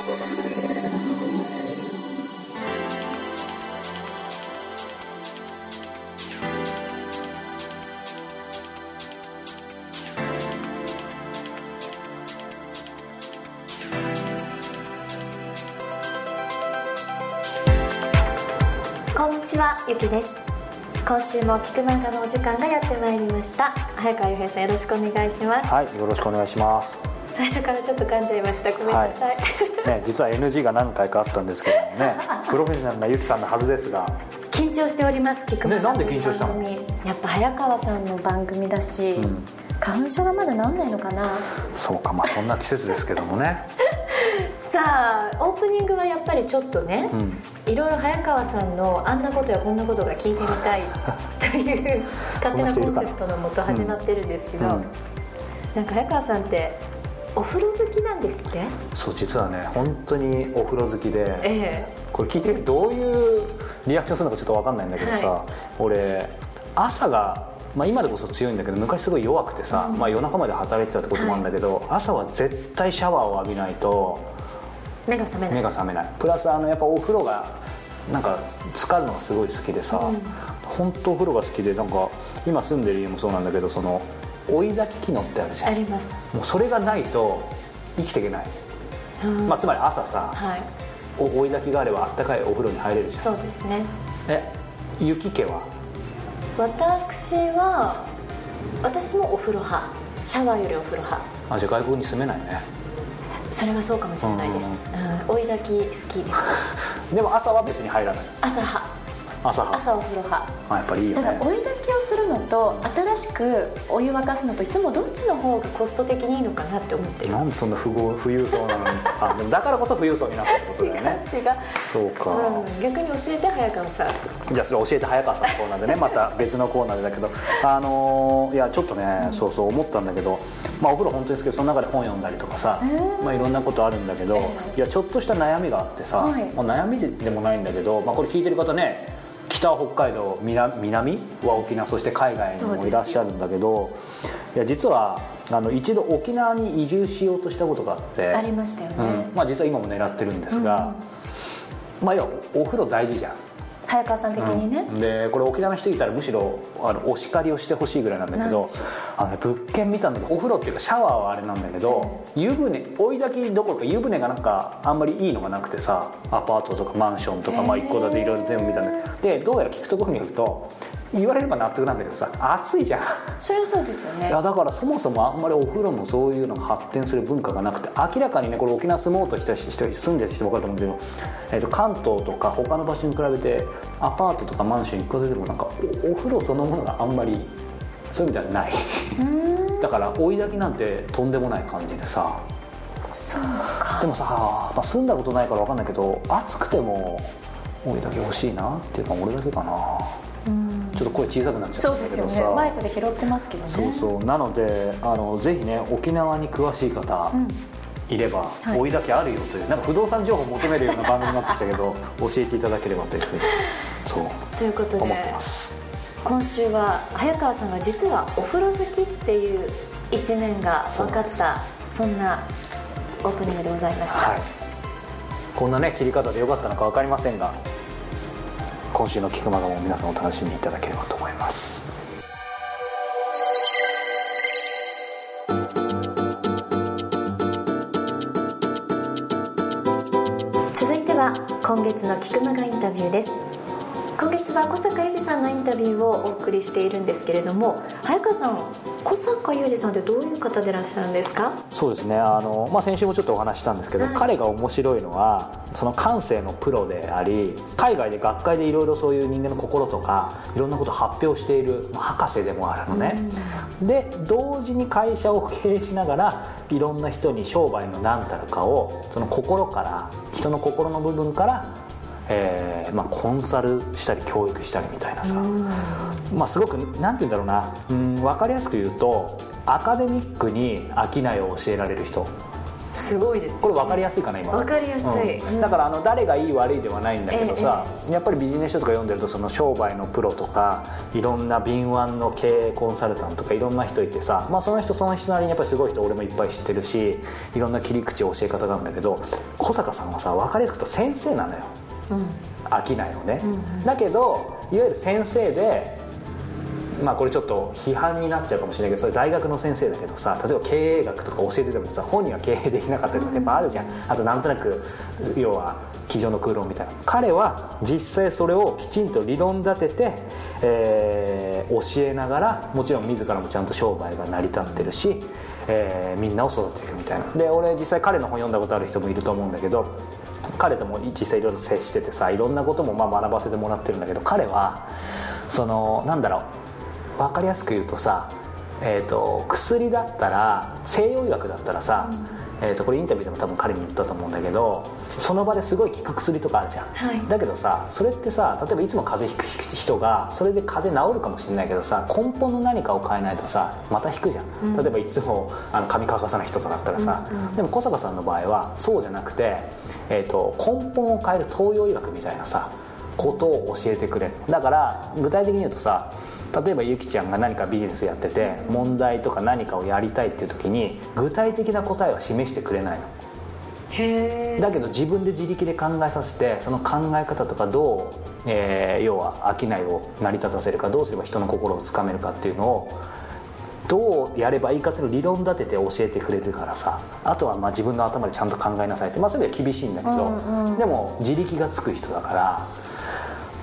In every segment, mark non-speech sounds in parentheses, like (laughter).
こんにちはゆきです。今週も聞く漫画のお時間がやってまいりました。早川洋平さんよろしくお願いします。はいよろしくお願いします。最初からちょっと噛んじゃいました。ごめんなさい、ね、実は NG が何回かあったんですけどもね。(laughs) プロフェッショナルなゆきさんのはずですが。緊張しております聞く漫画ねなんで緊張したの？やっぱ早川さんの番組だし、うん。花粉症がまだ治んないのかな？そうかまあそんな季節ですけどもね。(laughs) さあオープニングはやっぱりちょっとね、うん。いろいろ早川さんのあんなことやこんなことが聞いてみたい (laughs) という勝手なコンセプトのもと始まってるんですけど、うん。なんか早川さんってお風呂好きなんですって？そう実はね本当にお風呂好きでえこれ聞いてるどういうリアクションするのかちょっと分かんないんだけどさ、は俺朝が、まあ、今でこそ強いんだけど昔すごい弱くてさ、うん。まあ、夜中まで働いてたってこともあるんだけど、朝は絶対シャワーを浴びないとえ目が覚めない。目が覚めない。プラスあのやっぱお風呂がなんか浸かるのがすごい好きでさ、うん。本当お風呂が好きでなんか今住んでる家もそうなんだけどその追い炊き機能ってあるじゃん。あります、もうそれがないと生きていけない、うん。まあ、つまり朝さはい。お追い炊きがあればあったかいお風呂に入れるじゃん。そうですね。え雪家は？私は私もお風呂派。シャワーよりお風呂派。あじゃあ外国に住めないね。それはそうかもしれないです、うん、追い炊き好きです。(laughs) でも朝は別に入らない。朝派朝派。朝お風呂派。あやっぱりいいよただね追い炊きをするのと新しくお湯沸かすのといつもどっちの方がコスト的にいいのかなって思ってる。なんでそんな富豪富裕層なのに。(laughs) あでもだからこそ富裕層になったってこと違う違う。だよね、そうか、うん、逆に教えて早川さん。じゃあそれ教えて早川さんのコーナーでね (laughs) また別のコーナーでだけど。あのーいやちょっとね、そうそう思ったんだけどまあお風呂本当に好きでその中で本読んだりとかさ、へーまあいろんなことあるんだけど、ええいやちょっとした悩みがあってさ、はい。まあ、悩みでもないんだけど、まあ、これ聞いてる方ね北は北海道南南？は沖縄そして海外にもいらっしゃるんだけどいや実はあの一度沖縄に移住しようとしたことがあってありましたよね、うん。まあ、実は今も狙ってるんですが、まあ要はお風呂大事じゃん早川さん的にね、うん。でこれ沖縄の人いたらむしろあのお叱りをしてほしいぐらいなんだけどあの、ね、物件見たんだけどお風呂っていうかシャワーはあれなんだけど、湯船追い炊きどころか湯船がなんかあんまりいいのがなくてさアパートとかマンションとか、まあ、一戸建ていろいろ全部見たんだけど。でどうやら聞くところによると言われれば納得なんだけどさ暑いじゃん。それはそうですよね。いやだからそもそもあんまりお風呂のそういうのが発展する文化がなくて明らかにねこれ沖縄住もうとした人住んでる人分かると思うんだけど、えー、と関東とか他の場所に比べてアパートとかマンション一戸建てでもなんかおお風呂そのものがあんまりそういう意味ではない。だから追い炊きなんてとんでもない感じでさ。そうか。でもさ、まあ、住んだことないから分かんないけど暑くても追い炊き欲しいなっていうか俺だけかな。うんちょっと声小さくなっちゃそうですよったんだけどさ。ね。マイクで拾ってますけどね。そうそう。なのであのぜひね沖縄に詳しい方うん。いれば、はい。追いだけあるよというなんか不動産情報を求めるような番組になってきたけど (laughs) 教えていただければというふうにそうということで思ってます。今週は早川さんが実はお風呂好きっていう一面が分かったそんなオープニングでございました、はい。こんなね切り方でよかったのか分かりませんが今週の「菊間がも皆さんお楽しみいただければと思います。続いては今月の菊間がインタビューです。今月は小坂雄二さんのインタビューをお送りしているんですけれども早川さん小坂雄二さんってどういう方でいらっしゃるんですか？そうですねあの、まあ、先週もちょっとお話ししたんですけど、はい。彼が面白いのはその感性のプロであり海外で学会でいろいろそういう人間の心とかいろんなことを発表しているまあ博士でもあるのね、で同時に会社を経営しながらいろんな人に商売の何たるかをその心から人の心の部分から、えーまあ、コンサルしたり教育したりみたいなさ、まあ、すごくなんて言うんだろうな、うん、分かりやすく言うとアカデミックに商いを教えられる人。すごいです、これ分かりやすいかな今分かりやすい、うん。だからあの誰がいい悪いではないんだけどさ、やっぱりビジネス書とか読んでるとその商売のプロとかいろんな敏腕の経営コンサルタントとかいろんな人いてさ、まあ、その人その人なりにやっぱりすごい人俺もいっぱい知ってるしいろんな切り口教え方があるんだけど小坂さんはさ分かりやすくと先生なのよ。うん商いのね、だけどいわゆる先生でまあこれちょっと批判になっちゃうかもしれないけどそれ大学の先生だけどさ例えば経営学とか教えててもさ本人は経営できなかったりとかやっぱあるじゃん。あとなんとなく要は机上の空論みたいな。彼は実際それをきちんと理論立てて、えー教えながらもちろん自らもちゃんと商売が成り立ってるし、えーみんなを育てていくみたいな。で俺実際彼の本読んだことある人もいると思うんだけど彼とも実際いろいろ接しててさいろんなこともまあ学ばせてもらってるんだけど彼はそのなんだろう分かりやすく言うとさ、えー、と薬だったら西洋医学だったらさ、えー、とこれインタビューでも多分彼に言ったと思うんだけどその場ですごい効く薬とかあるじゃん、はい。だけどさそれってさ例えばいつも風邪ひく人がそれで風邪治るかもしれないけどさ根本の何かを変えないとさまた引くじゃん、うん。例えばいつもあの髪乾かさない人とかだったらさ、うんうん。でも小坂さんの場合はそうじゃなくて、えー、と根本を変える東洋医学みたいなさことを教えてくれる。だから具体的に言うとさ例えばゆきちゃんが何かビジネスやってて問題とか何かをやりたいっていう時に具体的な答えは示してくれないの。へえだけど自分で自力で考えさせてその考え方とかどう、えー要は商いを成り立たせるかどうすれば人の心をつかめるかっていうのをどうやればいいかっていうのを理論立てて教えてくれるからさ。あとはまあ自分の頭でちゃんと考えなさいって。まあそれは厳しいんだけど、うんうん。でも自力がつく人だから。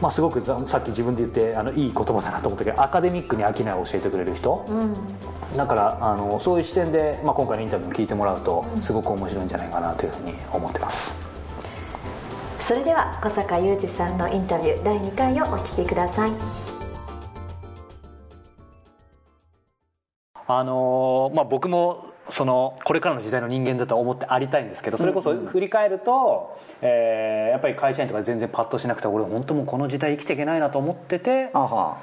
まあ、すごくざさっき自分で言ってあのいい言葉だなと思ったけどアカデミックに商いを教えてくれる人。うん。だからあのそういう視点で、まあ、今回のインタビューも聞いてもらうとすごく面白いんじゃないかなというふうに思ってます。それでは小坂雄二さんのインタビュー第2回をお聞きください。あのーまあ、僕もそのこれからの時代の人間だと思ってありたいんですけどそれこそ振り返ると、えーやっぱり会社員とか全然パッとしなくて俺本当もうこの時代生きていけないなと思ってて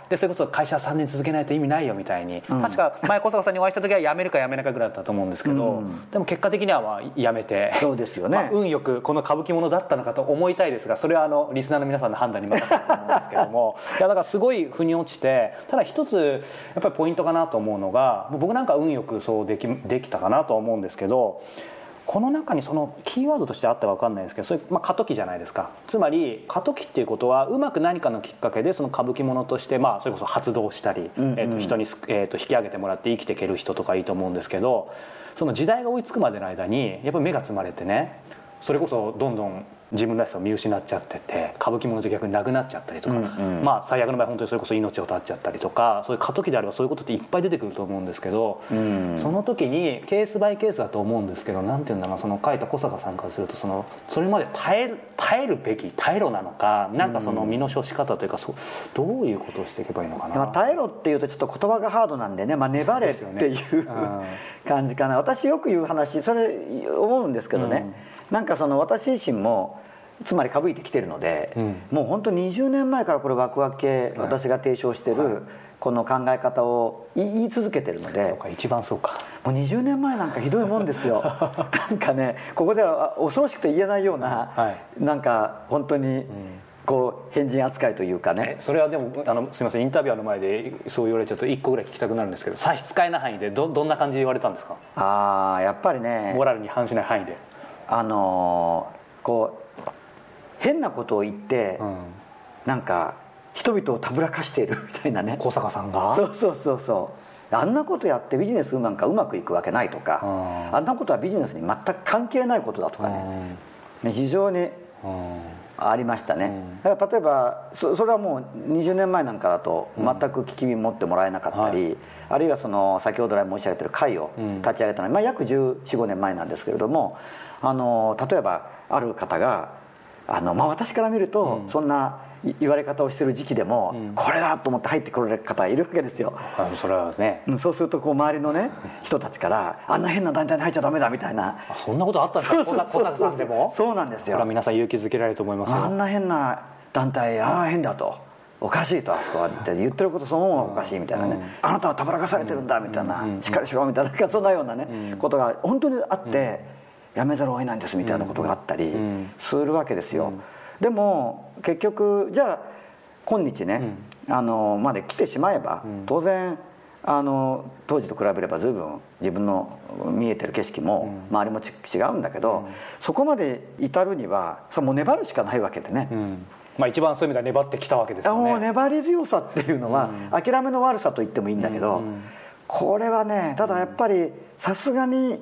でそれこそ会社3年続けないと意味ないよみたいに、うん。確か前小坂さんにお会いした時は辞めるか辞めないかぐらいだったと思うんですけど、うんでも結果的にはまあ辞めてそうですよね。まあ運よくこの歌舞伎ものだったのかと思いたいですがそれはあのリスナーの皆さんの判断に任せたと思うんですけども。(laughs) いやだからすごい腑に落ちてただ一つやっぱりポイントかなと思うのが僕なんか運よくそうできできたかなとは思うんですけどこの中にそのキーワードとしてあったか分かんないですけどそれ、まあ、過渡期じゃないですか。つまり過渡期っていうことはうまく何かのきっかけでその歌舞伎ものとして、まあ、それこそ発動したり、うんうんえー、と人にす、えー、と引き上げてもらって生きていける人とかいいと思うんですけどその時代が追いつくまでの間にやっぱり目がつまれてねそれこそどんどん自分らしさを見失っちゃってて歌舞伎ものじゃ逆になくなっちゃったりとか、うんうん。まあ最悪の場合本当にそれこそ命を絶っちゃったりとかそういう過渡期であればそういうことっていっぱい出てくると思うんですけど、うん。その時にケースバイケースだと思うんですけどなんていうんだろうなその書いた小坂さんからするとそのそれまで耐える耐えるべき耐えろなのかなんかその身の処し方というかそうどういうことをしていけばいいのかな。まあ、耐えろっていうとちょっと言葉がハードなんでね、まあ、粘れっていうね。うん。(laughs) 感じかな。私よく言う話それ思うんですけどね、なんかその私自身もつまり歌舞いてきてるので、うん。もう本当20年前からこれワクワク系私が提唱してはい。るこの考え方を言い続けてるので、そうか一番そうか。もう20年前なんかひどいもんですよ。(laughs) なんかねここではあ恐ろしくて言えないような、はなんか本当にこう変人扱いというかえねそれはでもあのすみませんインタビュアーの前でそう言われちゃうと1個ぐらい聞きたくなるんですけど差し支えない範囲でどどんな感じで言われたんですか？ああやっぱりねモラルに反しない範囲で、あのーこう変なことを言って、うん、なんか人々をたぶらかしている (laughs) みたいなね。小坂さんが？そうそうそうそう。あんなことやってビジネスなんかうまくいくわけないとか、うん。あんなことはビジネスに全く関係ないことだとかね、非常にうんうんありましたね、うん。だから例えばそそれはもう20年前なんかだと全く聞き耳持ってもらえなかったり、あるいはその先ほど来申し上げてる会をうん。立ち上げたのは、まあ、約1 4 5年前なんですけれどもあの例えばある方があの、まあ、私から見ると、うん。そんない言われ方をしてる時期でも、うん。これだと思って入ってくれる方いるわけですよ。あのそれはね。うんそうするとこう周りのね人たちから「あんな変な団体に入っちゃダメだ」みたいな。あそんなことあったんですか？小坂さんでも？そうなんですよ。皆さん勇気づけられると思いますよ。あんな変な団体ああ変だと。おかしいとあそこはって言ってることそのものがおかしいみたいなね、うん。あなたはたぶらかされてるんだみたいな、うん。しっかりしろみたいなそんなようなね、うん。ことが本当にあって、やめざるを得ないんですみたいなことがあったりするわけですよ、でも結局じゃあ今日ね、あのまで来てしまえば、当然あの当時と比べれば随分自分の見えてる景色も周りも違うんだけど、そこまで至るにはそもう粘るしかないわけでね、まあ、一番そういう意味では粘ってきたわけですよね。もう粘り強さっていうのは、諦めの悪さと言ってもいいんだけど、これはねただやっぱりさすがに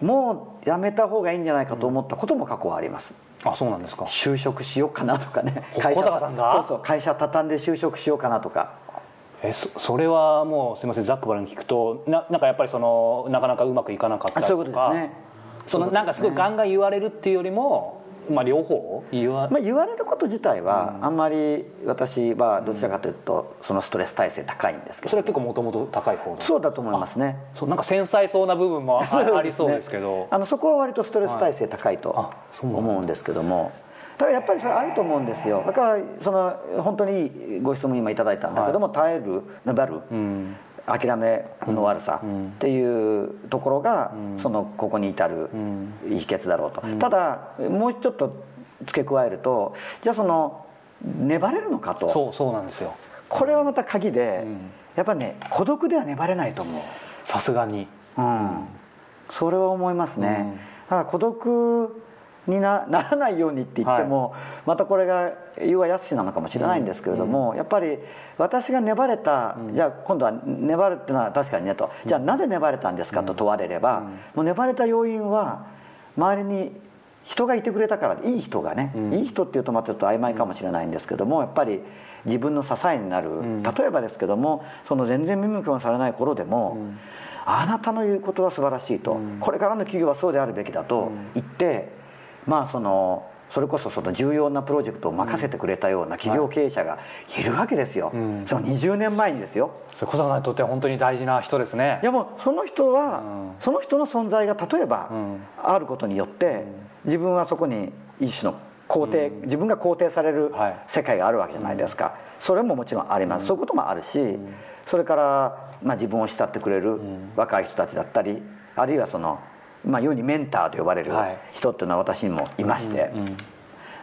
もうやめた方がいいんじゃないかと思ったことも過去はあります、あそうなんですか。就職しようかなとかね。会社さんが？そうそう。会社畳んで就職しようかなとか。えそそれはもうすみませんざっくばらんに聞くとななんかやっぱりそのなかなかうまくいかなかったとか。そういうことですね。そのなんかすごいガンガン言われるっていうよりもまあ、両方言わ,、まあ、言われること自体はあんまり私はどちらかというとそのストレス耐性高いんですけど、それは結構もともと高い方そうだと思いますね。そうなんか繊細そうな部分もあ, (laughs) ありそうですけど。あのそこは割とストレス耐性高いと思うんですけども、だからやっぱりそれあると思うんですよ。だからその本当にご質問今いただいたんだけども、耐える粘る、諦めの悪さっていうところが、そのここに至る秘訣だろうと、ただもうちょっと付け加えるとじゃあその粘れるのかと。そうそうなんですよ。これはまた鍵で、やっぱりね孤独では粘れないと思う。さすがに。うん。それは思いますね、だから孤独になならないようにって言っても、はい、またこれが言うはやすしなのかもしれないんですけれども、うん、やっぱり私が粘れた、うん、じゃあ今度は粘るっていうのは確かにねと、じゃあなぜ粘れたんですかと問われれば、もう粘れた要因は周りに人がいてくれたからいい人がね、いい人っていうとまたちょっと曖昧かもしれないんですけどもやっぱり自分の支えになる、例えばですけどもその全然見向きもされない頃でも、あなたの言うことは素晴らしいと、これからの企業はそうであるべきだと言って、まあそのそれこそその重要なプロジェクトを任せてくれたような企業経営者がいるわけですよ、うん、その20年前にですよ。それ小坂さんにとっては本当に大事な人ですね。いやもうその人は、うん、その人の存在が例えばあることによって、自分はそこに一種の肯定、自分が肯定される世界があるわけじゃないですか、それももちろんあります、そういうこともあるし、それから、まあ、自分を慕ってくれる若い人たちだったりあるいはそのまあ、世にメンターと呼ばれる人っていうのは私にもいまして、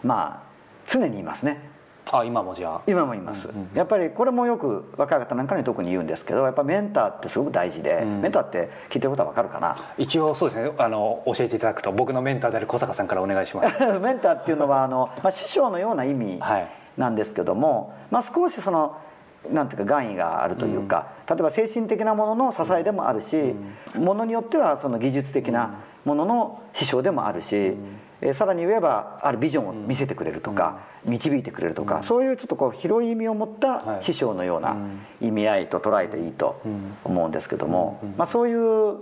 まあ常にいますね。あ今もじゃあ。今もいます、うんうん、やっぱりこれもよく若い方なんかに特に言うんですけどやっぱメンターってすごく大事で、うん、メンターって聞いてることは分かるかな。一応そうですね。あの教えていただくと僕のメンターである小坂さんからお願いします。(laughs) メンターっていうのはあの、まあ、師匠のような意味なんですけども、はい、まあ、少しそのなんていうか願意があるというか、うん、例えば精神的なものの支えでもあるし、うん、ものによってはその技術的なものの師匠でもあるし、えさらに言えばあるビジョンを見せてくれるとか、導いてくれるとか、そういうちょっとこう広い意味を持った師匠のような意味合いと捉えていいと思うんですけども、まあ、そういう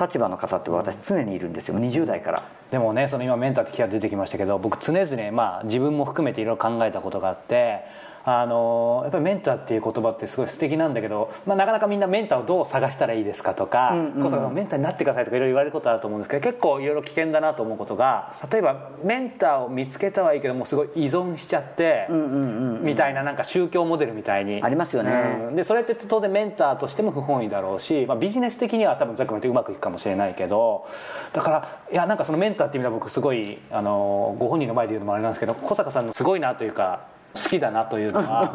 立場の方って私常にいるんですよ20代から。でもねその今メンターって気が出てきましたけど僕常々まあ自分も含めていろいろ考えたことがあってあのやっぱりメンターっていう言葉ってすごい素敵なんだけど、まあ、なかなかみんなメンターをどう探したらいいですかとか、うんうん、メンターになってくださいとかいろいろ言われることあると思うんですけど結構いろいろ危険だなと思うことが例えばメンターを見つけたはいいけどもすごい依存しちゃって、みたいななんか宗教モデルみたいに。ありますよね、うん、でそれって当然メンターとしても不本意だろうし、まあ、ビジネス的には多分ざっくり言ってうまくいくかもしれないけどだからいやなんかそのメンターって意味では僕すごいあのご本人の前で言うのもあれなんですけど小坂さんのすごいなというか好きだなというのは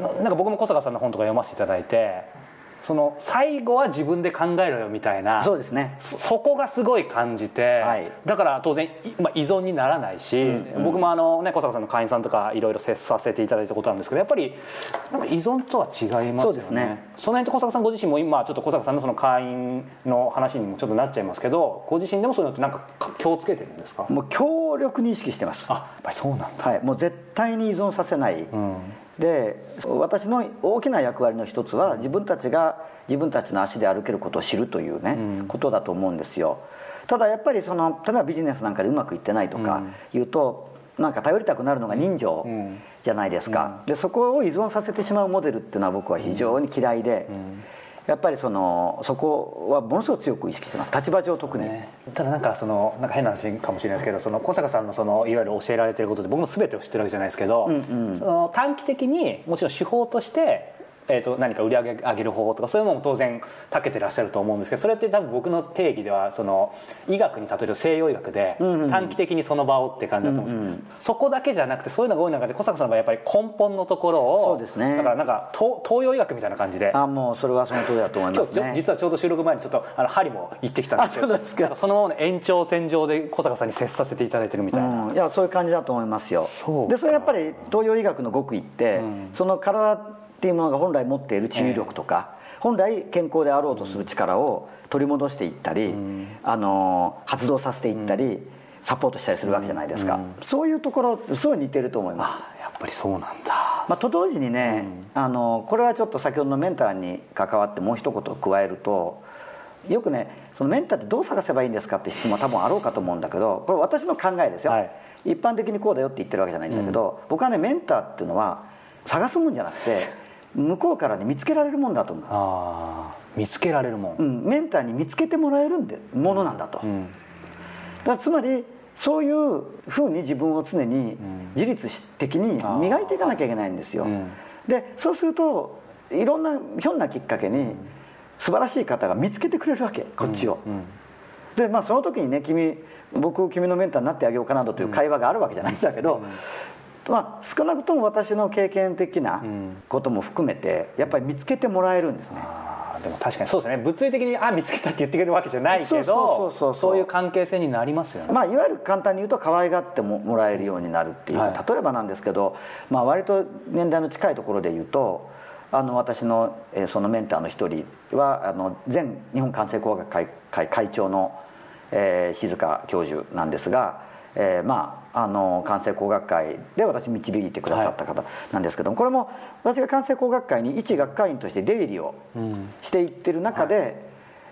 (laughs) なんか僕も小坂さんの本とか読ませていただいてその最後は自分で考えろよみたいなそうですね。そこがすごい感じて、はい、だから当然、まあ、依存にならないし、うんうん、僕もあの、ね、小坂さんの会員さんとかいろいろ接させていただいたことあるんですけどやっぱりなんか依存とは違いますよね。そうですね。その辺と小坂さんご自身も今ちょっと小坂さんのその会員の話にもちょっとなっちゃいますけどご自身でもそういうのってなんか気をつけてるんですか？もう強力に意識してます。あやっぱりそうなんだ、はい、もう絶対に依存させない、うん。で私の大きな役割の一つは自分たちが自分たちの足で歩けることを知るというね、うん、ことだと思うんですよ。ただやっぱりその例えばビジネスなんかでうまくいってないとかいうと、うん、なんか頼りたくなるのが人情じゃないですか、うん、でそこを依存させてしまうモデルっていうのは僕は非常に嫌いで、やっぱりそのそこはものすごく強く意識してます。立場上特に、ね、ただなんかそのなんか変な話かもしれないですけどその小坂さんのそのいわゆる教えられてることで僕も全てを知ってるわけじゃないですけど、うんうん、その短期的にもちろん手法としてえー、と何か売り上げ上げる方法とかそういうのも当然長けてらっしゃると思うんですけどそれって多分僕の定義ではその医学に例える西洋医学で短期的にその場をって感じだと思うんですけど、そこだけじゃなくてそういうのが多い中で小坂さんの場合やっぱり根本のところをそうですね。だからなんか東東洋医学みたいな感じで。あもうそれはその通りだと思いますね。今日実はちょうど収録前にちょっとあの針も行ってきたんですけどあそうですか。なんそのままの延長線上で小坂さんに接させていただいてるみたいな、うん、いやそういう感じだと思いますよ。そでそれやっぱり東洋医学の極意って、ん。その体っていうものが本来持っている治癒力とか、本来健康であろうとする力を取り戻していったり、ん。あの発動させていったり、サポートしたりするわけじゃないですか、うん。そういうところすごい似てると思います。あやっぱりそうなんだ、まあ、と同時にね、あのこれはちょっと先ほどのメンターに関わってもう一言加えるとよくねそのメンターってどう探せばいいんですかって質問は多分あろうかと思うんだけどこれ私の考えですよ、はい。一般的にこうだよって言ってるわけじゃないんだけど、僕はねメンターっていうのは探すもんじゃなくて向こうからね見つけられるもんだと思う、ああ見つけられるもん、うん、メンターに見つけてもらえるんでものなんだと、うん。だつまりそういうふうに自分を常に自律的に磨いていかなきゃいけないんですよ、うん。でそうするといろんなひょんなきっかけに素晴らしい方が見つけてくれるわけこっちを、うん。でまあその時にね君僕君のメンターになってあげようかなどという会話があるわけじゃないんだけど、まあ、少なくとも私の経験的なことも含めてやっぱり見つけてもらえるんですね、あーでも確かにそうですね。物理的にあ見つけたって言ってくれるわけじゃないけどそうそうそうそういう関係性になりますよね、まあ、いわゆる簡単に言うと可愛がってももらえるようになるっていう、はい。例えばなんですけど、まあ、割と年代の近いところで言うとあの私の,、えーそのメンターの一人はあの前日本感染工学会会会長の、えー静香教授なんですが、えーまああの感染工学会で私導いてくださった方なんですけども、これも私が感染工学会に一学会員として出入りをうんしていってる中で、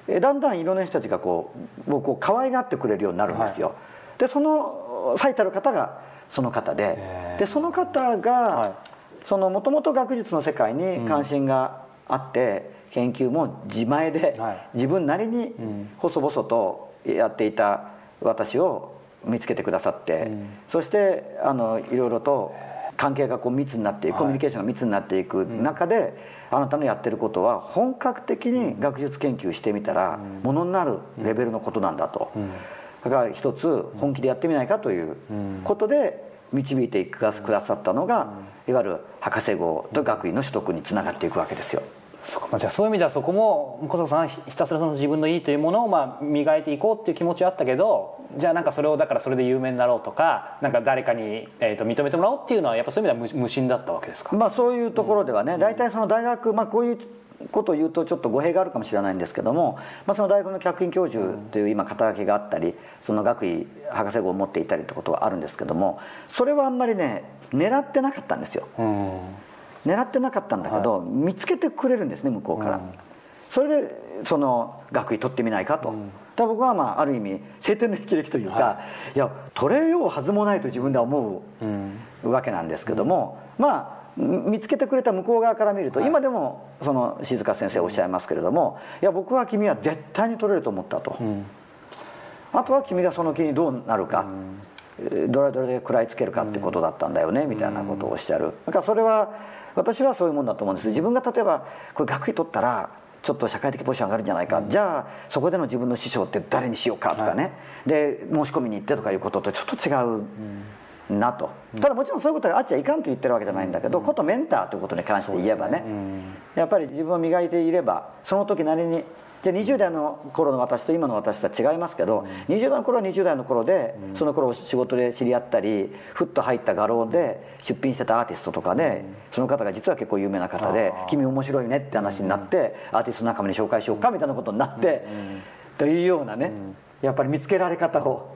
えだんだんいろんな人たちがこう僕を可愛がってくれるようになるんですよ、でその最たる方がその方ででその方が、はそのもともと学術の世界に関心があって、研究も自前で、はい。自分なりにん。細々とやっていた私を見つけてくださって、うん。そしてあのいろいろと関係がこう密になっていく、はい。コミュニケーションが密になっていく中で、あなたのやってることは本格的に学術研究してみたら、ものになるレベルのことなんだと、うん。だから一つ本気でやってみないかといううん。ことで導いてくださったのが、いわゆる博士号と学位の取得につながっていくわけですよ。そうかまあじゃあそういう意味ではそこも小坂さんひひたすらその自分のいいというものをまあ磨いていこうっていう気持ちはあったけどじゃあなんかそれをだからそれで有名になろうとかなんか誰かに、えー、と認めてもらおうっていうのはやっぱそういう意味では無無心だったわけですか、まあそういうところではね、大体その大学、まあ、こういうことを言うとちょっと語弊があるかもしれないんですけども、まあ、その大学の客員教授という今肩書きがあったりその学位博士号を持っていたりってことはあるんですけどもそれはあんまりね狙ってなかったんですよ。うん狙ってなかったんだけど、見つけてくれるんですね向こうから、うん。それでその学位取ってみないかと、うん。だ僕はまあある意味晴天の霹靂というか、、はい。や取れようはずもないと自分では思ううん。わけなんですけども、まあ見つけてくれた向こう側から見ると、はい。今でもその静香先生おっしゃいますけれども、いや僕は君は絶対に取れると思ったと、うん。あとは君がその気にどうなるか、えーどれどれで食らいつけるかってことだったんだよね、みたいなことをおっしゃる。だからそれは私はそういうもんだと思うんです。自分が例えばこれ学位取ったらちょっと社会的ポジション上がるんじゃないか、じゃあそこでの自分の師匠って誰にしようかとかね、で申し込みに行ってとかいうこととちょっと違うなと、ただもちろんそういうことがあっちゃいかんと言ってるわけじゃないんだけど、ことメンターということに関して言えばね。うん。やっぱり自分を磨いていればその時なりにじゃあ20代の頃の私と今の私とは違いますけど、20代の頃は20代の頃で、その頃仕事で知り合ったりふっと入った画廊で出品してたアーティストとかで、その方が実は結構有名な方であー「君面白いね」って話になって、アーティスト仲間に紹介しようかみたいなことになって、というようなね、やっぱり見つけられ方を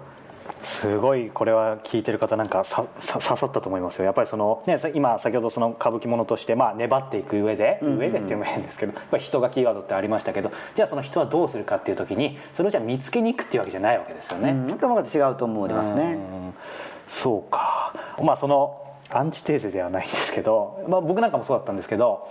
すごいこれは聞いてる方なんか刺さったと思いますよやっぱりその、ね、さ今先ほどその歌舞伎ものとして、まあ、粘っていく上で、んうん上でっていうのも変ですけどやっぱり人がキーワードってありましたけどじゃあその人はどうするかっていう時にそれをじゃあ見つけに行くっていうわけじゃないわけですよね。うん、頭が違うと思いますね。うんそうかまあそのアンチテーゼではないんですけど、まあ、僕なんかもそうだったんですけど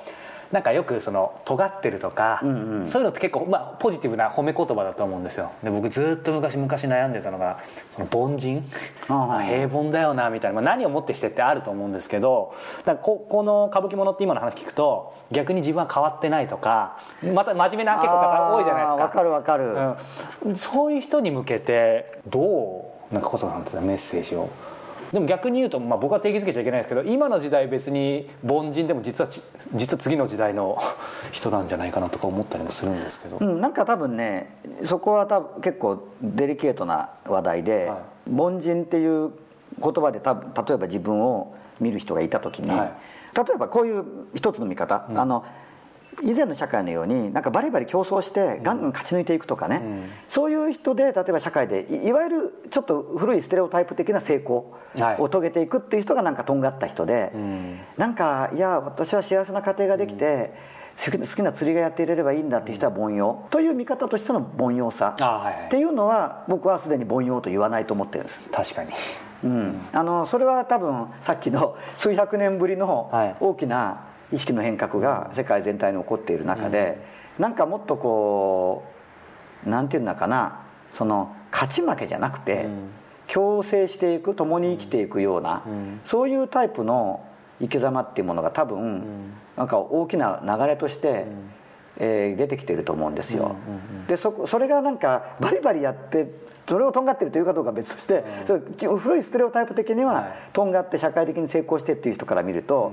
なんかよくその尖ってるとか、うんうん。そういうのって結構、まあ、ポジティブな褒め言葉だと思うんですよ。で僕ずっと昔昔悩んでたのがその凡人？あ平凡だよなみたいな、まあ、何をもってしてってあると思うんですけどだからここの歌舞伎ものって今の話聞くと逆に自分は変わってないとかまた真面目な結構方多いじゃないですか。わかるわかる、うん、そういう人に向けてどうなんか小坂さんってメッセージをでも逆に言うと、まあ、僕は定義づけちゃいけないですけど今の時代別に凡人でも実はち実は次の時代の (laughs) 人なんじゃないかなとか思ったりもするんですけど、うん、なんか多分ねそこは多分結構デリケートな話題で、は凡人っていう言葉で多分例えば自分を見る人がいた時に、はい。例えばこういう一つの見方、うん。あの以前の社会のようになんかバリバリ競争してガンガン勝ち抜いていくとかね、うん。そういう人で例えば社会でいいわゆるちょっと古いステレオタイプ的な成功はい。を遂げていくっていう人がなんかとんがった人で、うん。なんかいや私は幸せな家庭ができて、好き好きな釣りがやっていれればいいんだっていう人は凡庸。という見方としての凡庸さ。っていうのは僕はすでに凡庸と言わないと思ってるんです、確かに。うん、あのそれは多分さっきの数百年ぶりのはい。大きな意識の変革が世界全体に起こっている中で、なんかもっとこうなんていうんだかなその勝ち負けじゃなくて、うん。共生していく共に生きていくような、うん。そういうタイプの生き様っていうものが多分、ん。なんか大きな流れとして、ん。えー出てきてると思うんですよ、うんうんうんでそこそれがなんかバリバリやってそれをとんがってるというかどうかは別として、それち古いステレオタイプ的には、はい。とんがって社会的に成功してっていう人から見ると、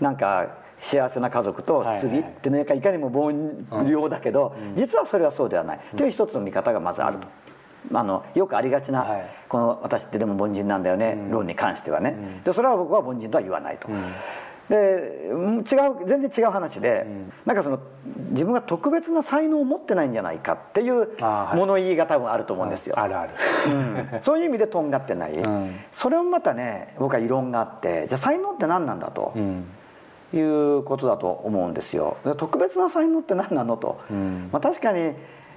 なんか幸せな家族と釣りってね、いかにも凡庸だけど、実はそれはそうではない、という一つの見方がまずあると。あのよくありがちな、はい。この私ってでも凡人なんだよね、うん。論に関してはね、うん。でそれは僕は凡人とは言わないと、うん。でうん違う全然違う話で、うん。なんかその自分が特別な才能を持ってないんじゃないかっていう物言いが多分あると思うんですよ、あるある。うん。そういう意味でとんがってない、うん。それもまたね僕は異論があってじゃあ才能って何なんだと。うんいうことだと思うんですよ。で特別な才能って何なのと、うん。まあ、確かに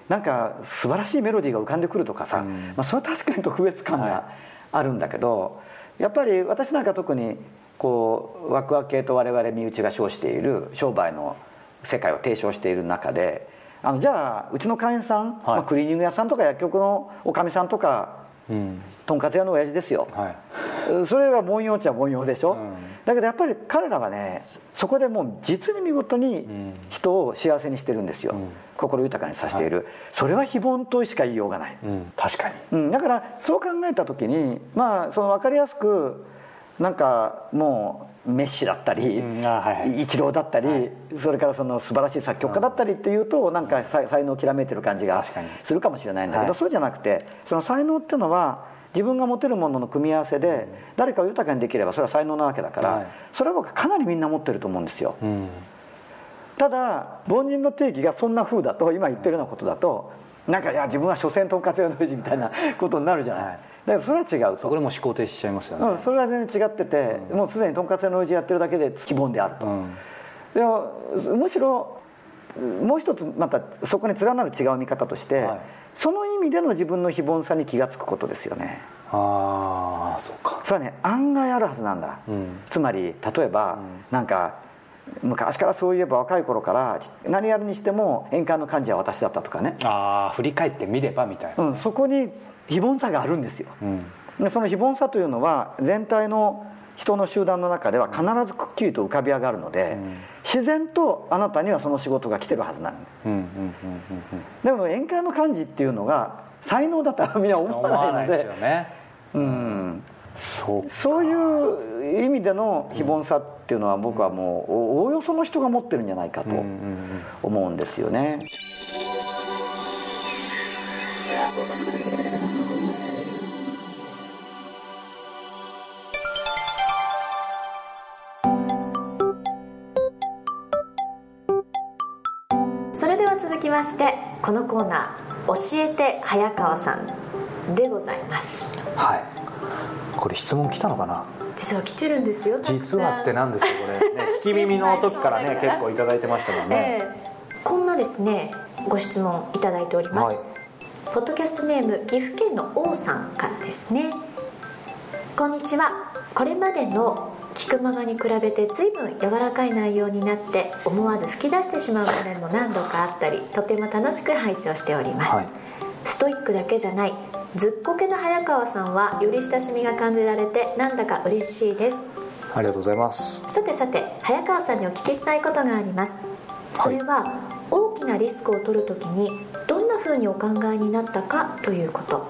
なんか素晴らしいメロディーが浮かんでくるとかさ、うん。まあ、それは確かに特別感はい。があるんだけど、やっぱり私なんか特にこうワクワク系と我々身内が称している商売の世界を提唱している中であのじゃあうちの会員さん、まあ、クリーニング屋さんとか薬局のおかみさんとかうんとんかつ屋の親父ですよ。はい。それは凡庸っちゃ凡庸でしょ、うん。だけどやっぱり彼らはねそこでもう実に見事にん。人を幸せにしてるんですよ、うん。心豊かにさせている、それは非凡としか言いようがない、うん。確かに。うん、だからそう考えた時にまあその分かりやすくなんかもうメッシだったり、うんあはいはい。イチローだったり、それからその素晴らしい作曲家だったりっていうとなんか才才能をきらめいてる感じがするかもしれないんだけど、はい。そうじゃなくてその才能っていうのは自分が持てるものの組み合わせで誰かを豊かにできればそれは才能なわけだから、はい。それは僕はかなりみんな持ってると思うんですよ。うん。ただ凡人の定義がそんな風だと今言ってるようなことだとなんかいや自分は所詮とんかつ屋の親父みたいなことになるじゃない、からそれは違うと。そこでもう思考停止しちゃいますよね。うん、それは全然違ってて、もうすでにとんかつ屋の親父やってるだけで希望であると、うん。でもむしろもう一つまたそこに連なる違う見方として、はい。その意味での自分の非凡さに気が付くことですよね。ああそうか。それはね。案外あるはずなんだ、うん。つまり例えば、なんか昔からそういえば若い頃から何やるにしても宴会の幹事は私だったとかね、ああ振り返ってみればみたいな。うん、そこに非凡さがあるんですよ。うん。でその非凡さというのは全体の人の集団の中では必ずくっきりと浮かび上がるので、うん。自然とあなたにはその仕事が来てるはずなんでも宴会の幹事っていうのが才能だとはみんなうん思思わないのですよね。うん。そうか。そういう意味での非凡さっていうのは僕はもうおおよその人が持ってるんじゃないかとうんうんうん。思うんきましてこのコーナー教えて早川さんでございます。はい。これ質問来たのかな？実は来てるんですよ実はって何ですかこれ、ね、(laughs) 聞き耳の時からね。結構いただいてましたもんね、ええ。こんなですねご質問いただいております、はい。ポッドキャストネーム岐阜県の王さんからですね。こんにちは。これまでの聞く間がに比べて随分柔らかい内容になって思わず吹き出してしまう場面も何度かあったりとても楽しく拝聴しております、はい、ストイックだけじゃないずっこけの早川さんはより親しみが感じられてなんだか嬉しいです。ありがとうございます。さてさて早川さんにお聞きしたいことがあります。それは、はい、大きなリスクを取るときにどんなふうにお考えになったかということ。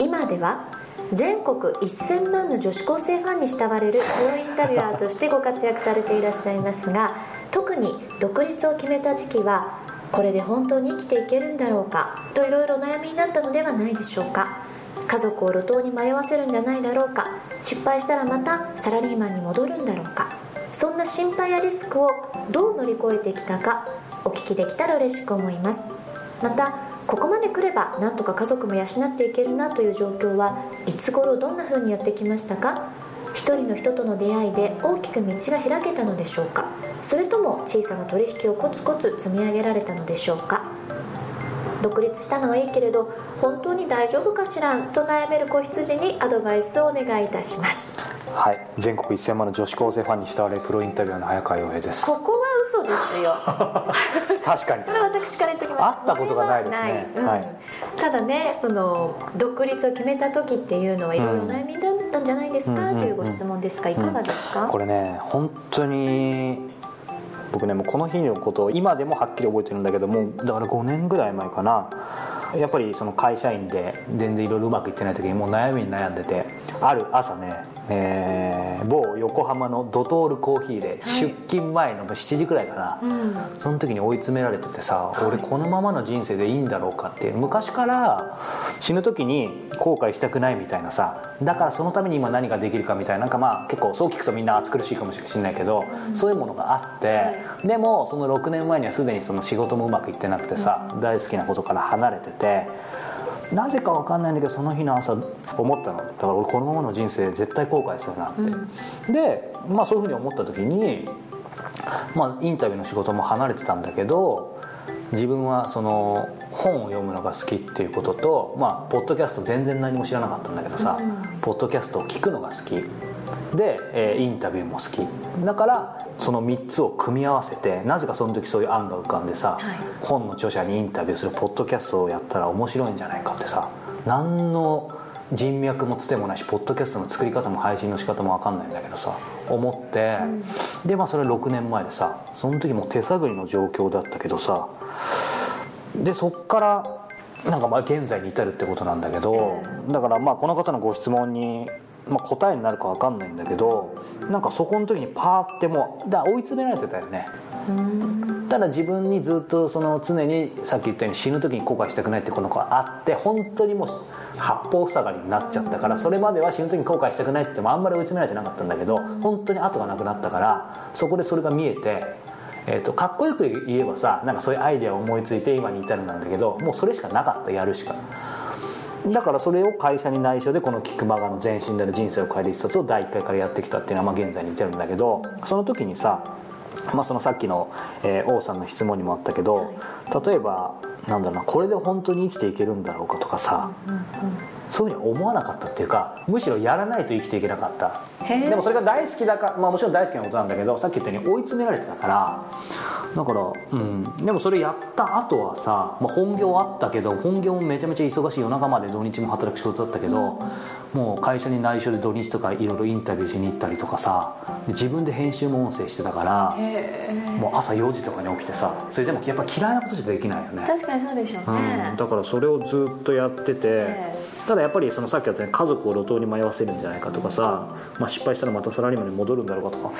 今では全国1000万の女子高生ファンに慕われるプロインタビュアーとしてご活躍されていらっしゃいますが特に独立を決めた時期はこれで本当に生きていけるんだろうかといろいろ悩みになったのではないでしょうか。家族を路頭に迷わせるんじゃないだろうか失敗したらまたサラリーマンに戻るんだろうかそんな心配やリスクをどう乗り越えてきたかお聞きできたら嬉しく思います。またここまで来ればなんとか家族も養っていけるなという状況はいつ頃どんな風にやってきましたか？一人の人との出会いで大きく道が開けたのでしょうか？それとも小さな取引をコツコツ積み上げられたのでしょうか？独立したのはいいけれど本当に大丈夫かしらと悩める子羊にアドバイスをお願いいたします。はい。全国1000万の女子高生ファンに慕われるプロインタビュアーの早川洋平です。ここですよ。(laughs) 確かに。これは私から言っておきます。会ったことがないですね、うん、はい、ただねその独立を決めた時っていうのはいろいろ悩みだったんじゃないですか、うん、というご質問ですがいかがですか、これね本当に僕ねもうこの日のことを今でもはっきり覚えてるんだけどもだから5年ぐらい前かなやっぱりその会社員で全然いろいろうまくいってない時にもう悩みに悩んでてある朝ね、えー、某横浜のドトールコーヒーで出勤前の7時くらいかな、はいうん、その時に追い詰められててさ、はい、俺このままの人生でいいんだろうかって昔から死ぬ時に後悔したくないみたいなさだからそのために今何ができるかみたいななんかまあ結構そう聞くとみんな暑苦しいかもしれないけど、うん、そういうものがあって、はい、でもその6年前にはすでにその仕事もうまくいってなくてさ、うん、大好きなことから離れててなぜか分かんないんだけどその日の朝思ったの。だから俺このままの人生絶対後悔するなって、うん、でまあそういうふうに思った時にまあインタビューの仕事も離れてたんだけど自分はその本を読むのが好きっていうこととまあポッドキャスト全然何も知らなかったんだけどさ、うん、ポッドキャストを聞くのが好きで、えー、インタビューも好き。だからその3つを組み合わせてなぜかその時そういう案が浮かんでさ、はい、本の著者にインタビューするポッドキャストをやったら面白いんじゃないかってさ何の人脈もつてもないしポッドキャストの作り方も配信の仕方も分かんないんだけどさ思って、うん、でまあそれ6年前でさその時も手探りの状況だったけどさでそっからなんかまあ現在に至るってことなんだけどだからまあこの方のご質問にまあ、答えになるか分かんないんだけどなんかそこの時にパーってもうだ追い詰められてたよね。ただ自分にずっとその常にさっき言ったように死ぬ時に後悔したくないってこの子があって本当にもう八方塞がりになっちゃったからそれまでは死ぬ時に後悔したくないってもあんまり追い詰められてなかったんだけど本当に後がなくなったからそこでそれが見えてえーと、かっこよく言えばさなんかそういうアイデアを思いついて今に至るなんだけどもうそれしかなかったやるしか。だからそれを会社に内緒でこのキックマガの前身である人生を変える一冊を第1回からやってきたっていうのはまあ現在に至るんだけどその時にさまあ、そのさっきの、えー、王さんの質問にもあったけど例えばなんだろうなこれで本当に生きていけるんだろうかとかさ、そういうふうに思わなかったっていうかむしろやらないと生きていけなかった。でもそれが大好きだか、まあ、もちろん大好きなことなんだけどさっき言ったように追い詰められてたからだから、うん、でもそれやった後はさ、まあ、本業あったけど本業もめちゃめちゃ忙しい夜中まで土日も働く仕事だったけど、もう会社に内緒で土日とかいろいろインタビューしに行ったりとかさ自分で編集も音声してたからもう朝4時とかに起きてさそれでもやっぱ嫌いなことじゃできないよね。確かにそうでしょうね、うん、だからそれをずっとやっててただやっぱりそのさっき言ったように家族を路頭に迷わせるんじゃないかとかさ、まあ、失敗したらまたサラリーマンに戻るんだろうかとか。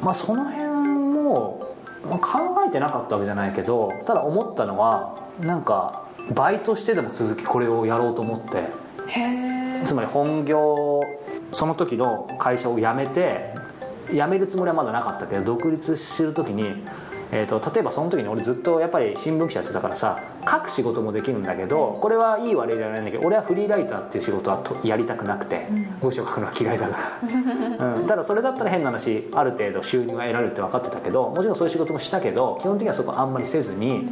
まあその辺もまあ、考えてなかったわけじゃないけどただ思ったのはなんかバイトしてでも続きこれをやろうと思って。つまり本業その時の会社を辞めて辞めるつもりはまだなかったけど独立する時にえーと、例えばその時に俺ずっとやっぱり新聞記者やってたからさ書く仕事もできるんだけどこれはいい悪いじゃないんだけど俺はフリーライターっていう仕事はやりたくなくて文章書くのは嫌いだから、うん、ただそれだったら変な話ある程度収入が得られるって分かってたけどもちろんそういう仕事もしたけど基本的にはそこあんまりせずに。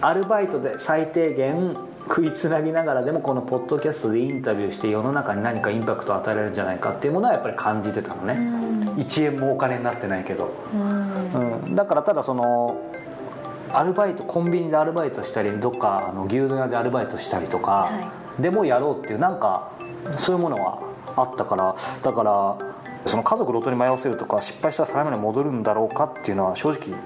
アルバイトで最低限食いつなぎながらでもこのポッドキャストでインタビューして世の中に何かインパクトを与えられるんじゃないかっていうものはやっぱり感じてたのね、1円もお金になってないけど、うんだからただそのアルバイトコンビニでアルバイトしたりどっかあの牛丼屋でアルバイトしたりとか、はでもやろうっていうなんかそういうものはあったからだからその家族路頭に迷わせるとか失敗したらサラリーマンに戻るんだろうかっていうのは正直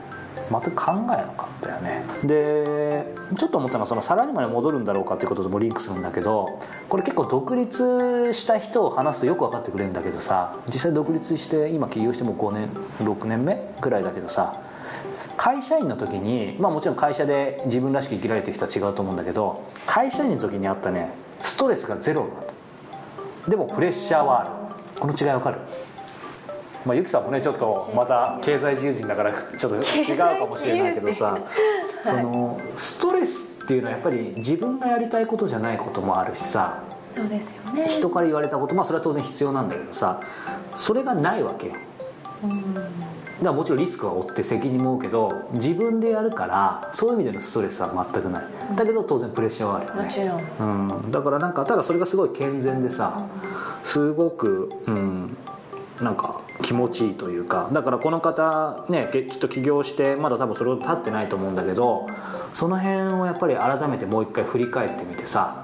全く考えなかったよね。でちょっと思ったのはそのサラリーマンに戻るんだろうかっていうことともリンクするんだけどこれ結構独立した人を話すとよく分かってくれるんだけどさ実際独立して今起業しても5年6年目ぐらいだけどさ会社員の時にまあもちろん会社で自分らしく生きられてる人は違うと思うんだけど会社員の時にあったねストレスがゼロになったでもプレッシャーはある。この違いわかる？まあ、ゆきさんもねちょっとまた経済自由人だからちょっと違うかもしれないけどさ、そのストレスっていうのはやっぱり自分がやりたいことじゃないこともあるしさそうですよね。人から言われたことまあそれは当然必要なんだけどさそれがないわけよ。うん。だからもちろんリスクは負って責任も負うけど自分でやるからそういう意味でのストレスは全くない。だけど当然プレッシャーはあるよね。もちろん。うん、だからなんかただそれがすごい健全でさすごく、うん、なんか気持ちいいというかだからこの方ねきっと起業してまだ多分それほど経ってないと思うんだけどその辺をやっぱり改めてもう一回振り返ってみてさ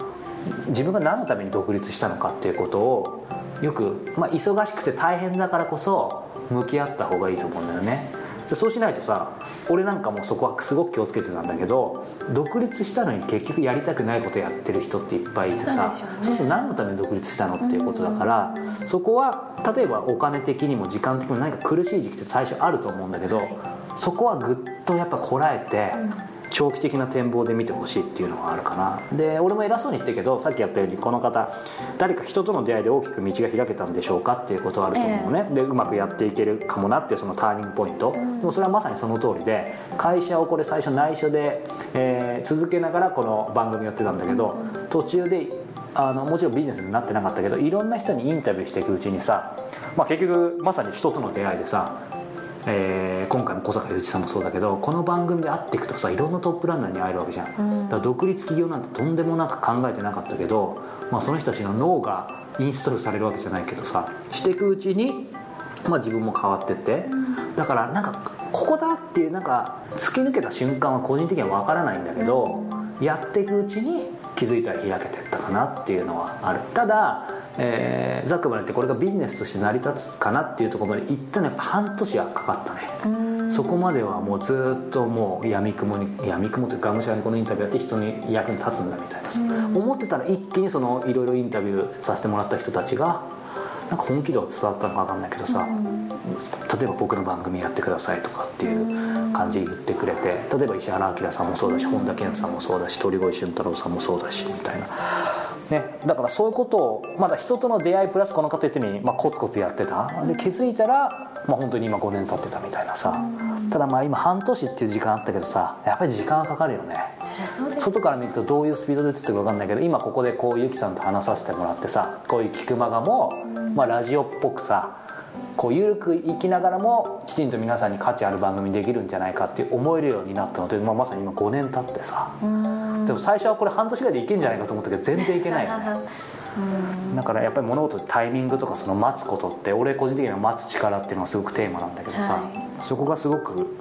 自分が何のために独立したのかっていうことをよく、まあ、忙しくて大変だからこそ向き合った方がいいと思うんだよね。そうしないとさ俺なんかもそこはすごく気をつけてたんだけど独立したのに結局やりたくないことやってる人っていっぱいいてさそうすると何のために独立したのっていうことだからそこは例えばお金的にも時間的にも何か苦しい時期って最初あると思うんだけどそこはぐっとやっぱこらえて長期的な展望で見てほしいっていうのはあるかな。で俺も偉そうに言ってるけどさっきやったようにこの方誰か人との出会いで大きく道が開けたんでしょうかっていうことはあると思うのね、でうまくやっていけるかもなっていうそのターニングポイント、でもそれはまさにその通りで会社をこれ最初内緒で、えー続けながらこの番組やってたんだけど途中であのもちろんビジネスになってなかったけどいろんな人にインタビューしていくうちにさ、まあ、結局まさに人との出会いでさえー今回も小坂雄一さんもそうだけどこの番組で会っていくとさいろんなトップランナーに会えるわけじゃん、うん。だから独立企業なんてとんでもなく考えてなかったけど、まあ、その人たちの脳がインストールされるわけじゃないけどさしていくうちに、まあ、自分も変わってってだからなんかここだっていうなんか突き抜けた瞬間は個人的には分からないんだけど、やっていくうちに気づいたら開けてったかなっていうのはある。ただ、えーザックバレンってこれがビジネスとして成り立つかなっていうところまで行ったのはやっぱ半年はかかったね。うん。そこまではもうずっともう闇雲に闇雲というかがむしゃらにこのインタビューやって人に役に立つんだみたいな。思ってたら一気にそのいろいろインタビューさせてもらった人たちがなんか本気度が伝わったのか分かんないけどさ、例えば僕の番組やってくださいとかっていう感じで言ってくれて例えば石原明さんもそうだし本田健さんもそうだし鳥越俊太郎さんもそうだしみたいな。ね、だからそういうことをまだ人との出会いプラスこの方言ってみに、まあ、コツコツやってた。で気づいたら、まあ、本当に今5年経ってたみたいなさ。ただまあ今半年っていう時間あったけどさやっぱり時間がかかるよね。外から見るとどういうスピードで映ってるか分かんないけど今ここでこうゆきさんと話させてもらってさこういう聞く間がも、まあ、ラジオっぽくさこう緩く生きながらもきちんと皆さんに価値ある番組できるんじゃないかって思えるようになったので、まあ、まさに今5年経ってさ。うんでも最初はこれ半年ぐらいでいけんじゃないかと思ったけど全然いけないよね。うん。だからやっぱり物事タイミングとかその待つことって俺個人的には待つ力っていうのがすごくテーマなんだけどさ、はそこがすごく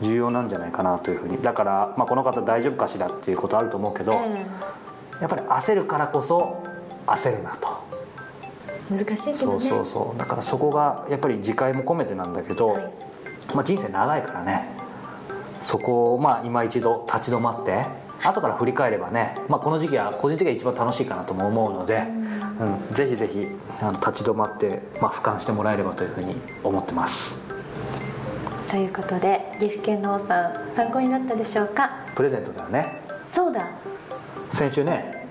重要なんじゃないかなというふうに。だから、まあ、この方大丈夫かしらっていうことあると思うけど、えやっぱり焦るからこそ焦るなと、え難しいけそうどねそうそう。だからそこがやっぱり自戒も込めてなんだけど、はい。まあ、人生長いからね。そこをまあ今一度立ち止まって後から振り返ればね、まあ、この時期は個人的には一番楽しいかなとも思うので、うん、ぜひぜひあの立ち止まって、まあ、俯瞰してもらえればというふうに思ってます。ということで岐阜県の王さん参考になったでしょうか？プレゼントだよね。そうだ。先週ね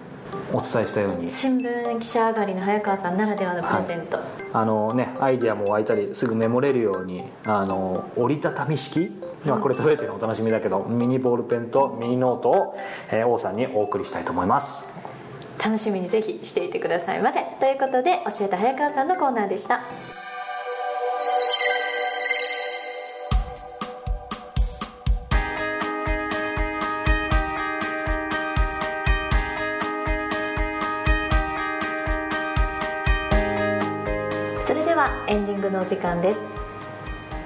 お伝えしたように。新聞記者上がりの早川さんならではのプレゼント、あのねアイディアも湧いたりすぐメモれるようにあの折りたたみ式今これ届いてるお楽しみだけどミニボールペンとミニノートを、えー、王さんにお送りしたいと思います。楽しみにぜひしていてくださいませ。ということで教えて早川さんのコーナーでした。それではエンディングのお時間です。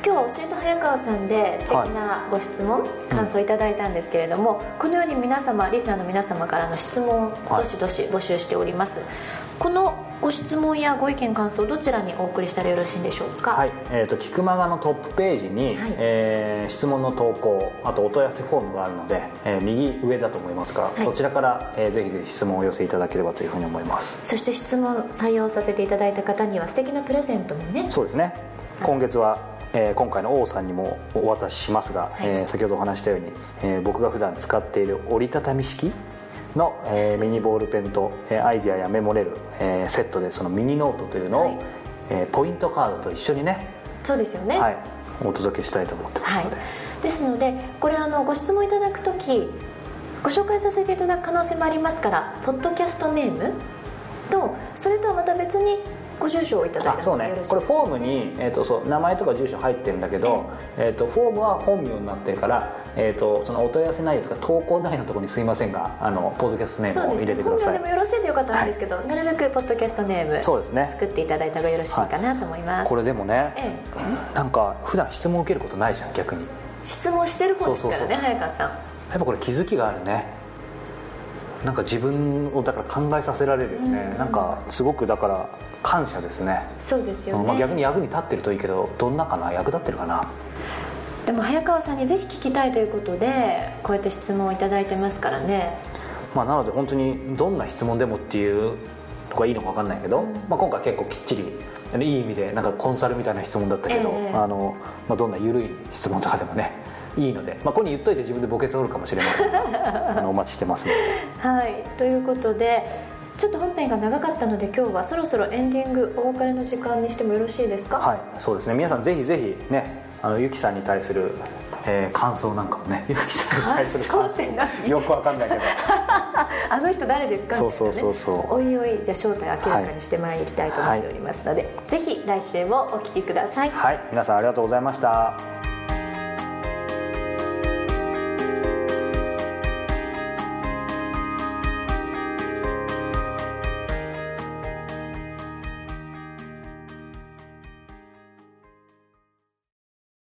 今日は教えて早川さんで素敵なご質問、はい、感想いただいたんですけれども、うん、このように皆様リスナーの皆様からの質問どしどし募集しております、はい、このご質問やご意見感想どちらにお送りしたらよろしいんでしょうか？はい、えーと、キクマガのトップページに、はい、えー、質問の投稿あとお問い合わせフォームがあるので、えー、右上だと思いますが、はい、そちらから、えー、ぜひぜひ質問をお寄せいただければというふうに思います。そして質問採用させていただいた方には素敵なプレゼントもね。そうですね。今月はえー、今回の王さんにもお渡ししますが、はい、えー、先ほどお話したように、えー、僕が普段使っている折りたたみ式の、えー、ミニボールペンと、えー、アイディアやメモれる、えー、セットでそのミニノートというのを、はい、えー、ポイントカードと一緒にねそうですよね、はい、お届けしたいと思ってますので、はい、ですのでこれあのご質問いただく時ご紹介させていただく可能性もありますからポッドキャストネームとそれとはまた別にご住所をいただいてそうね。これフォームに、えーと、そう名前とか住所入ってるんだけど、えーと、フォームは本名になってるから、えーと、そのお問い合わせ内容とか投稿内容のところにすいませんがあのポッドキャストネームを入れてください、ね、本名でもよろしいという方なんですけど、はい、なるべくポッドキャストネームそうですね。作っていただいた方がよろしいかなと思います、はい、これでもね、ええ、なんか普段質問受けることないじゃん逆に。質問してる方ですからね早川さん。やっぱこれ気づきがあるねなんか自分をだから考えさせられるよね、うん、なんかすごくだから感謝ですね。そうですよね、まあ、逆に役に立ってるといいけどどんなかな？役立ってるかな？でも早川さんにぜひ聞きたいということでこうやって質問を頂いてますからね。まあなので本当にどんな質問でもっていうのがいいのか分かんないけど、うん、まあ、今回結構きっちりいい意味でなんかコンサルみたいな質問だったけど、えー、あのまあ、どんな緩い質問とかでもねいいので、まあ、ここに言っといて自分で墓穴を折るかもしれません。(laughs) あのお待ちしてますので。はい。ということでちょっと本編が長かったので今日はそろそろエンディングお別れの時間にしてもよろしいですか？はい。そうですね。皆さんぜひぜひねあのゆきさんに対する、えー、感想なんかもね (laughs) ゆきさんに対する感想。よくわかんないけど。(laughs) あの人誰ですか？そうそうそうそう、ね、おいおいじゃあ正体明らかにしてまいりたいと思っておりますので、はい、ぜひ来週もお聞きください。はい。皆さんありがとうございました